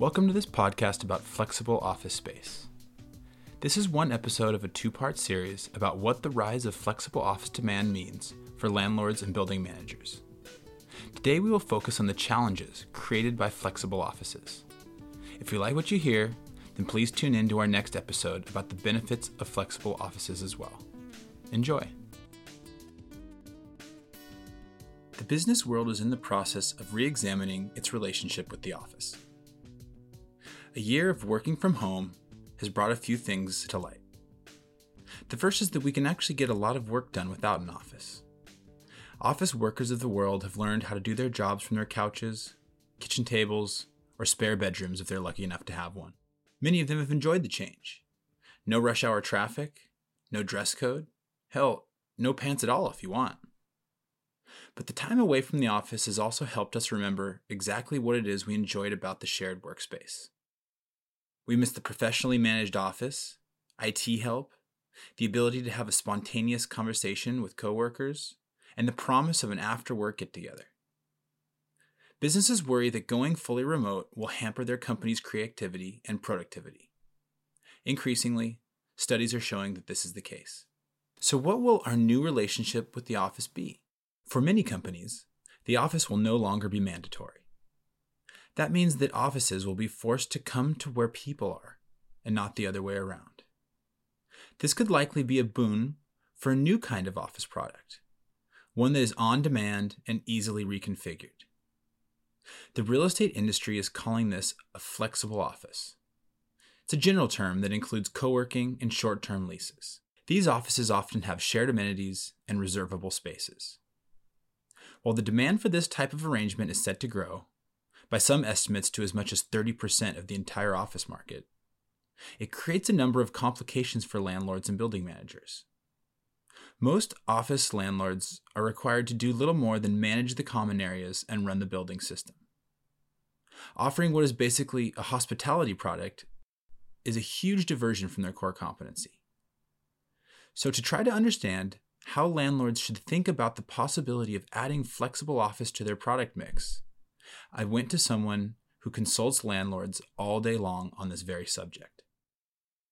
Welcome to this podcast about flexible office space. This is one episode of a two part series about what the rise of flexible office demand means for landlords and building managers. Today, we will focus on the challenges created by flexible offices. If you like what you hear, then please tune in to our next episode about the benefits of flexible offices as well. Enjoy. The business world is in the process of re examining its relationship with the office. A year of working from home has brought a few things to light. The first is that we can actually get a lot of work done without an office. Office workers of the world have learned how to do their jobs from their couches, kitchen tables, or spare bedrooms if they're lucky enough to have one. Many of them have enjoyed the change. No rush hour traffic, no dress code, hell, no pants at all if you want. But the time away from the office has also helped us remember exactly what it is we enjoyed about the shared workspace. We miss the professionally managed office, IT help, the ability to have a spontaneous conversation with coworkers, and the promise of an after work get together. Businesses worry that going fully remote will hamper their company's creativity and productivity. Increasingly, studies are showing that this is the case. So, what will our new relationship with the office be? For many companies, the office will no longer be mandatory. That means that offices will be forced to come to where people are and not the other way around. This could likely be a boon for a new kind of office product, one that is on demand and easily reconfigured. The real estate industry is calling this a flexible office. It's a general term that includes co working and short term leases. These offices often have shared amenities and reservable spaces. While the demand for this type of arrangement is set to grow, by some estimates to as much as 30% of the entire office market, it creates a number of complications for landlords and building managers. Most office landlords are required to do little more than manage the common areas and run the building system. Offering what is basically a hospitality product is a huge diversion from their core competency. So, to try to understand how landlords should think about the possibility of adding flexible office to their product mix, I went to someone who consults landlords all day long on this very subject.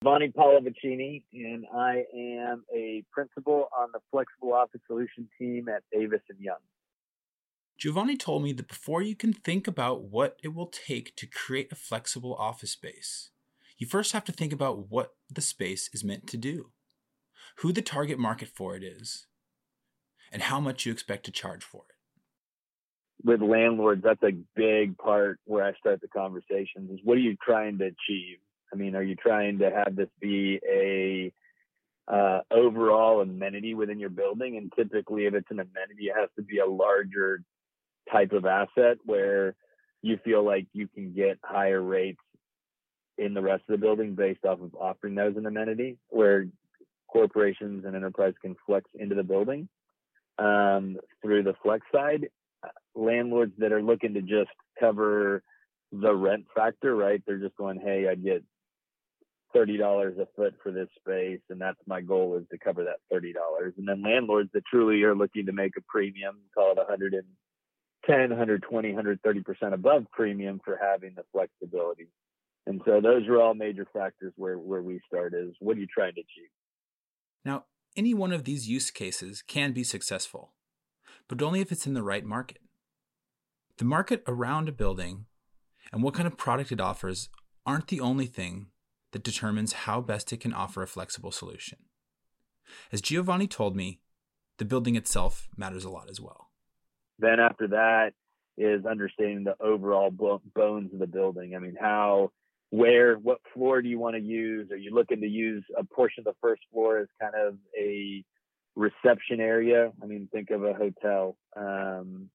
Giovanni Pallavicini, and I am a principal on the Flexible Office Solution team at Avison Young. Giovanni told me that before you can think about what it will take to create a flexible office space, you first have to think about what the space is meant to do who the target market for it is, and how much you expect to charge for it. With landlords, that's a big part where I start the conversations is what are you trying to achieve? I mean, are you trying to have this be a uh, overall amenity within your building? And typically, if it's an amenity, it has to be a larger type of asset where you feel like you can get higher rates in the rest of the building based off of offering those an amenity, where corporations and enterprise can flex into the building um, through the flex side. Landlords that are looking to just cover the rent factor, right? They're just going, hey, I get thirty dollars a foot for this space, and that's my goal is to cover that thirty dollars. And then landlords that truly are looking to make a premium, call it 110, 120, 130 percent above premium for having the flexibility. And so those are all major factors where where we start is what are you trying to achieve? Now, any one of these use cases can be successful, but only if it's in the right market. The market around a building and what kind of product it offers aren't the only thing that determines how best it can offer a flexible solution. As Giovanni told me, the building itself matters a lot as well. Then after that is understanding the overall bones of the building. I mean, how where what floor do you want to use are you looking to use a portion of the first floor as kind of a reception area i mean think of a hotel um,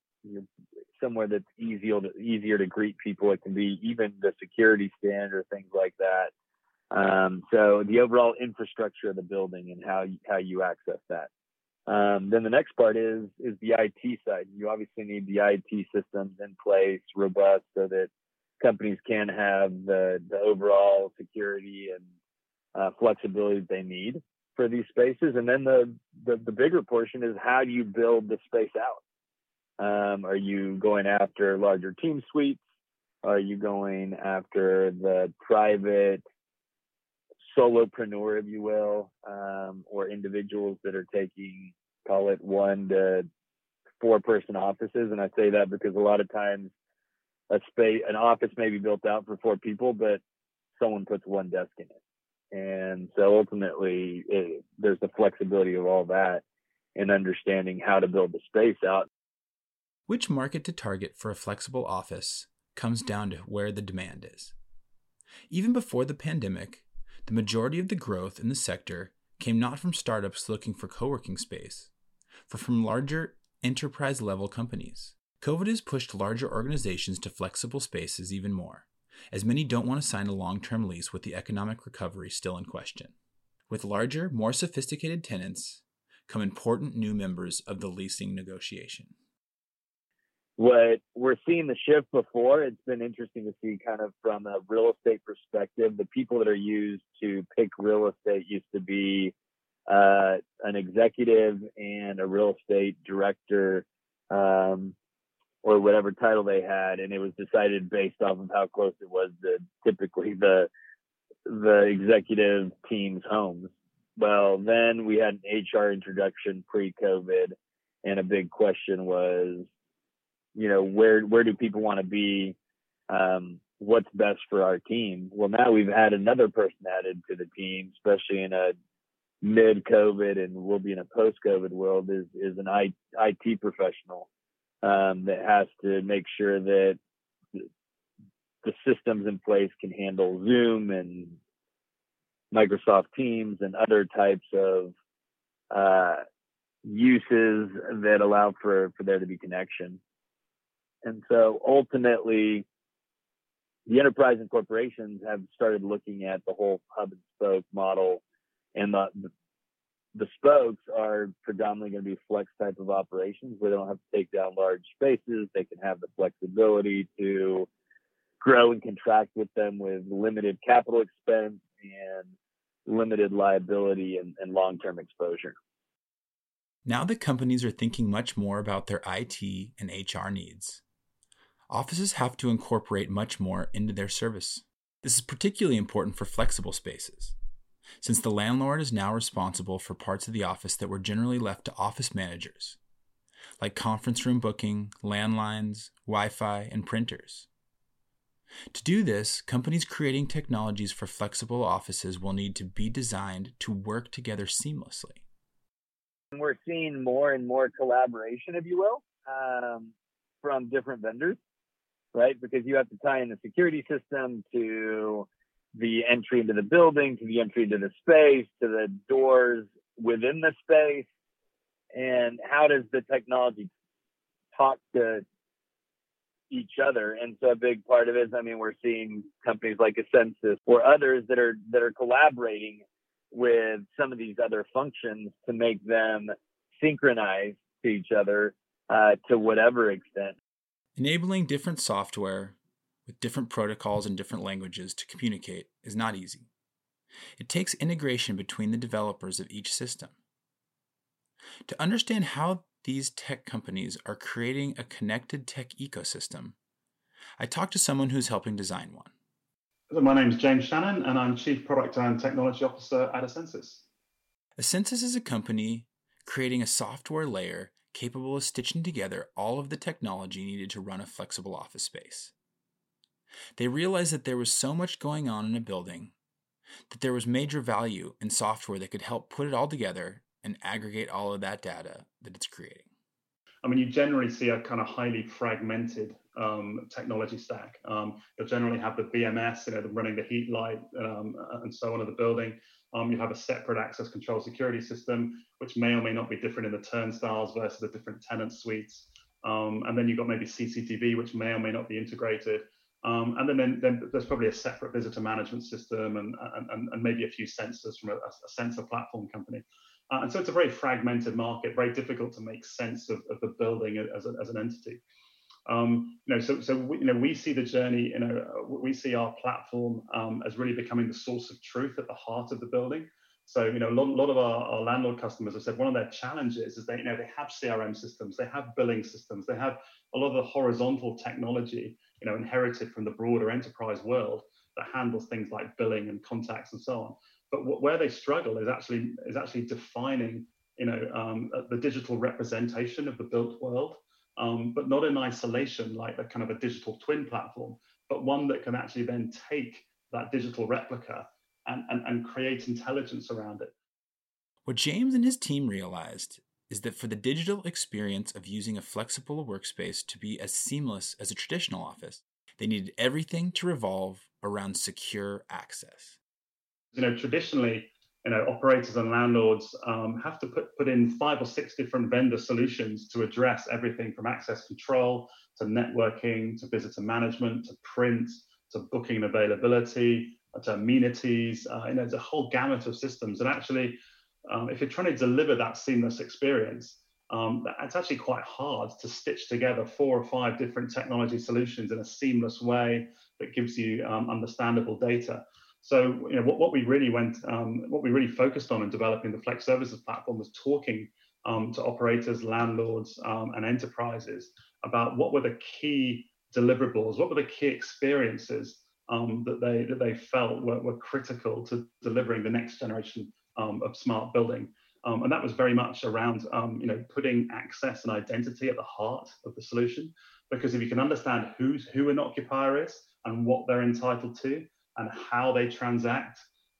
somewhere that's easier to, easier to greet people it can be even the security stand or things like that um, so the overall infrastructure of the building and how you, how you access that um, then the next part is is the IT side. You obviously need the IT systems in place, robust, so that companies can have the, the overall security and uh, flexibility that they need for these spaces. And then the, the, the bigger portion is how do you build the space out? Um, are you going after larger team suites? Are you going after the private solopreneur, if you will, um, or individuals that are taking, call it one to four person offices? And I say that because a lot of times a space, an office may be built out for four people, but someone puts one desk in it. And so ultimately, it, there's the flexibility of all that and understanding how to build the space out. Which market to target for a flexible office comes down to where the demand is. Even before the pandemic, the majority of the growth in the sector came not from startups looking for co working space, but from larger enterprise level companies. COVID has pushed larger organizations to flexible spaces even more, as many don't want to sign a long term lease with the economic recovery still in question. With larger, more sophisticated tenants come important new members of the leasing negotiation. What we're seeing the shift before, it's been interesting to see kind of from a real estate perspective. The people that are used to pick real estate used to be uh, an executive and a real estate director um, or whatever title they had, and it was decided based off of how close it was to typically the the executive team's homes. Well, then we had an HR introduction pre-COVID, and a big question was, you know, where where do people want to be? Um, what's best for our team? Well, now we've had another person added to the team, especially in a mid-COVID and we'll be in a post-COVID world. Is is an IT professional um, that has to make sure that the systems in place can handle Zoom and Microsoft Teams and other types of uh, uses that allow for, for there to be connection. And so ultimately, the enterprise and corporations have started looking at the whole hub and spoke model, and the, the spokes are predominantly going to be flex type of operations where they don't have to take down large spaces. They can have the flexibility to grow and contract with them with limited capital expense and limited liability and, and long term exposure. Now that companies are thinking much more about their IT and HR needs, offices have to incorporate much more into their service. This is particularly important for flexible spaces since the landlord is now responsible for parts of the office that were generally left to office managers, like conference room booking, landlines, Wi Fi, and printers. To do this, companies creating technologies for flexible offices will need to be designed to work together seamlessly. We're seeing more and more collaboration, if you will, um, from different vendors, right? Because you have to tie in the security system to the entry into the building, to the entry into the space, to the doors within the space, and how does the technology talk to each other? And so a big part of it is, I mean, we're seeing companies like Essensys or others that are that are collaborating with some of these other functions to make them synchronize to each other uh, to whatever extent. Enabling different software with different protocols and different languages to communicate is not easy. It takes integration between the developers of each system. To understand how these tech companies are creating a connected tech ecosystem, I talked to someone who's helping design one. My name is James Shannon, and I'm Chief Product and Technology Officer at Essensys. Essensys is a company creating a software layer capable of stitching together all of the technology needed to run a flexible office space. They realized that there was so much going on in a building that there was major value in software that could help put it all together and aggregate all of that data that it's creating. I mean, you generally see a kind of highly fragmented um, technology stack. Um, you'll generally have the BMS, you know, running the heat light um, and so on of the building. Um, you have a separate access control security system, which may or may not be different in the turnstiles versus the different tenant suites. Um, and then you've got maybe CCTV, which may or may not be integrated. Um, and then, then, then, there's probably a separate visitor management system and, and, and maybe a few sensors from a, a sensor platform company. Uh, and so it's a very fragmented market, very difficult to make sense of, of the building as, a, as an entity. Um, you know, so, so we, you know, we see the journey, you know, we see our platform um, as really becoming the source of truth at the heart of the building. So, you know, a lot, lot of our, our, landlord customers have said one of their challenges is they, you know, they have CRM systems, they have billing systems, they have a lot of the horizontal technology, you know, inherited from the broader enterprise world that handles things like billing and contacts and so on. But where they struggle is actually is actually defining, you know, um, the digital representation of the built world, um, but not in isolation like a kind of a digital twin platform, but one that can actually then take that digital replica and, and, and create intelligence around it. What James and his team realized is that for the digital experience of using a flexible workspace to be as seamless as a traditional office, they needed everything to revolve around secure access. You know, traditionally, you know, operators and landlords um, have to put, put in five or six different vendor solutions to address everything from access control to networking to visitor management to print to booking availability to amenities. Uh, you know, it's a whole gamut of systems. And actually, um, if you're trying to deliver that seamless experience, um, it's actually quite hard to stitch together four or five different technology solutions in a seamless way that gives you um, understandable data. So, you know, what, what we really went, um, what we really focused on in developing the Flex Services platform was talking um, to operators, landlords, um, and enterprises about what were the key deliverables, what were the key experiences um, that they that they felt were, were critical to delivering the next generation um, of smart building. Um, and that was very much around you know putting access and identity at the heart of the solution. Because if you can understand who's who an occupier is and what they're entitled to and how they transact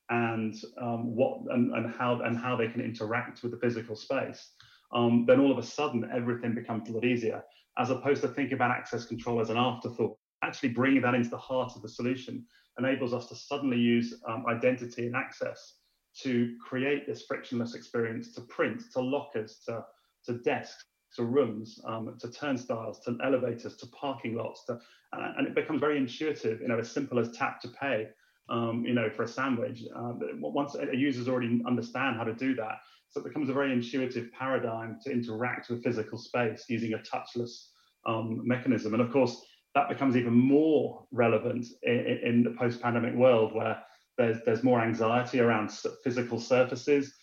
and um, what and, and how and how they can interact with the physical space, um, then all of a sudden everything becomes a lot easier. As opposed to thinking about access control as an afterthought, actually bringing that into the heart of the solution enables us to suddenly use um, identity and access to create this frictionless experience to print, to lockers, to, to desks, to rooms, um, to turnstiles, to elevators, to parking lots, to, uh, and it becomes very intuitive, you know, as simple as tap to pay, um, you know, for a sandwich. Uh, once a users already understand how to do that, so it becomes a very intuitive paradigm to interact with physical space using a touchless um, mechanism. And of course, that becomes even more relevant in, in the post-pandemic world where there's, there's more anxiety around physical surfaces,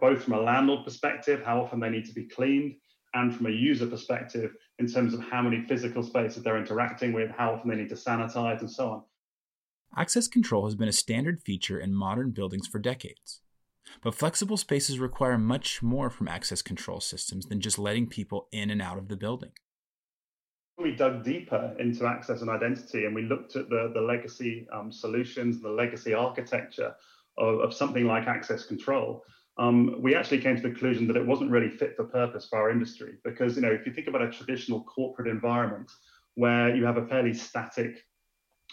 both from a landlord perspective, how often they need to be cleaned, and from a user perspective, in terms of how many physical spaces they're interacting with, how often they need to sanitize, and so on. Access control has been a standard feature in modern buildings for decades. But flexible spaces require much more from access control systems than just letting people in and out of the building we dug deeper into access and identity and we looked at the, the legacy um, solutions, the legacy architecture of, of something like access control, um, we actually came to the conclusion that it wasn't really fit for purpose for our industry. Because, you know, if you think about a traditional corporate environment where you have a fairly static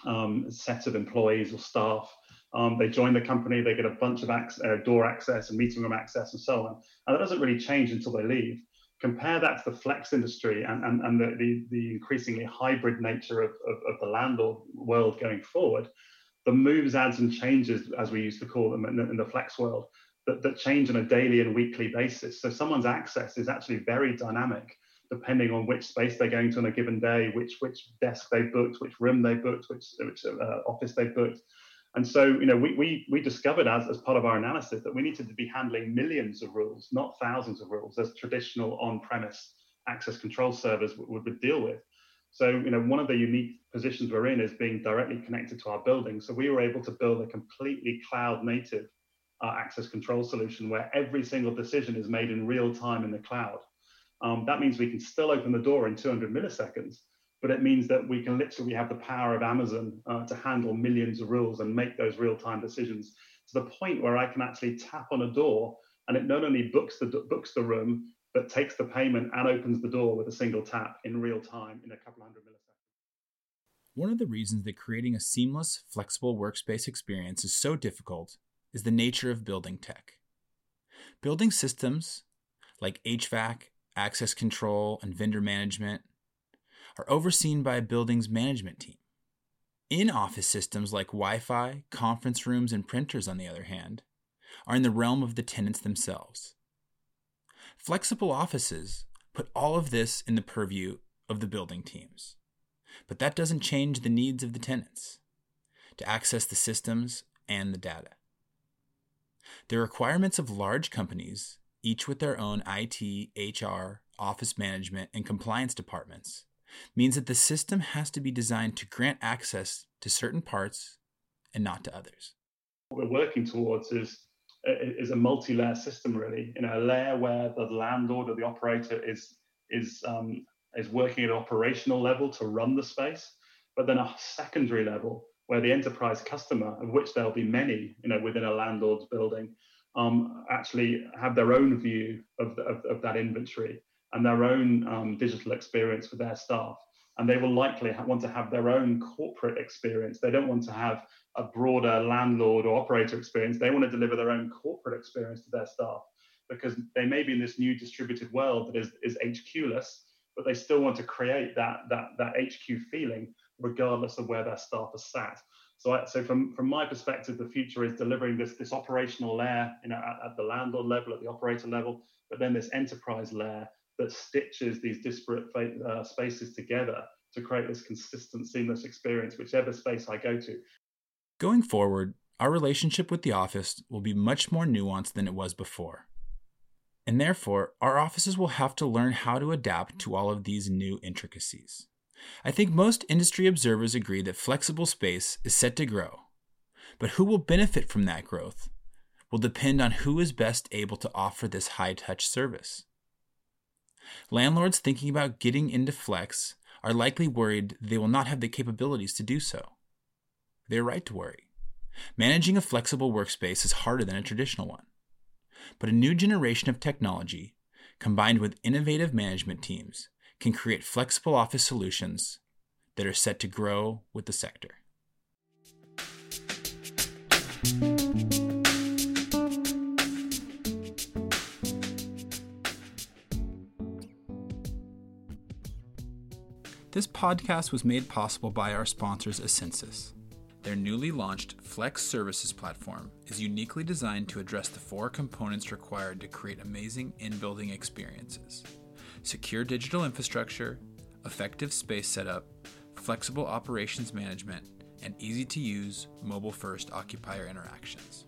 um, set of employees or staff, um, they join the company, they get a bunch of access, uh, door access and meeting room access and so on. And that doesn't really change until they leave compare that to the flex industry and, and, and the, the, the increasingly hybrid nature of, of, of, the landlord world going forward, the moves, adds, and changes, as we used to call them in the, in the flex world, that, that change on a daily and weekly basis. So someone's access is actually very dynamic depending on which space they're going to on a given day, which which desk they booked, which room they booked, which, which uh, office they booked. And so, you know, we, we, we discovered as, as part of our analysis that we needed to be handling millions of rules, not thousands of rules, as traditional on-premise access control servers would, would deal with. So, you know, one of the unique positions we're in is being directly connected to our building. So we were able to build a completely cloud native uh, access control solution where every single decision is made in real time in the cloud. Um, that means we can still open the door in 200 milliseconds, but it means that we can literally have the power of Amazon uh, to handle millions of rules and make those real-time decisions to the point where I can actually tap on a door and it not only books the books the room, but takes the payment and opens the door with a single tap in real time in a couple hundred milliseconds. One of the reasons that creating a seamless, flexible workspace experience is so difficult is the nature of building tech. Building systems like HVAC, access control, and vendor management are overseen by a building's management team. In office systems like Wi Fi, conference rooms, and printers, on the other hand, are in the realm of the tenants themselves. Flexible offices put all of this in the purview of the building teams. But that doesn't change the needs of the tenants to access the systems and the data. The requirements of large companies, each with their own IT, HR, office management, and compliance departments, means that the system has to be designed to grant access to certain parts and not to others. What we're working towards is is a multi-layer system, really. Know, a layer where the landlord or the operator is is um, is working at an operational level to run the space, but then a secondary level where the enterprise customer, of which there'll be many, you know, within a landlord's building, um, actually have their own view of, the, of, of, that inventory and their own um, digital experience for their staff. And they will likely want to have their own corporate experience. They don't want to have a broader landlord or operator experience. They want to deliver their own corporate experience to their staff because they may be in this new distributed world that is, is HQ-less, but they still want to create that, that, that HQ feeling regardless of where their staff are sat. So, I, so from, from my perspective, the future is delivering this, this operational layer you know, at, at the landlord level, at the operator level, but then this enterprise layer that stitches these disparate uh, spaces together to create this consistent, seamless experience, whichever space I go to. Going forward, our relationship with the office will be much more nuanced than it was before. And therefore, our offices will have to learn how to adapt to all of these new intricacies. I think most industry observers agree that flexible space is set to grow, but who will benefit from that growth will depend on who is best able to offer this high touch service. Landlords thinking about getting into flex are likely worried they will not have the capabilities to do so. They're right to worry. Managing a flexible workspace is harder than a traditional one. But a new generation of technology, combined with innovative management teams, can create flexible office solutions that are set to grow with the sector. This podcast was made possible by our sponsors, Essensys. Their newly launched Flex Services platform is uniquely designed to address the four components required to create amazing in building experiences secure digital infrastructure, effective space setup, flexible operations management, and easy to use mobile first occupier interactions.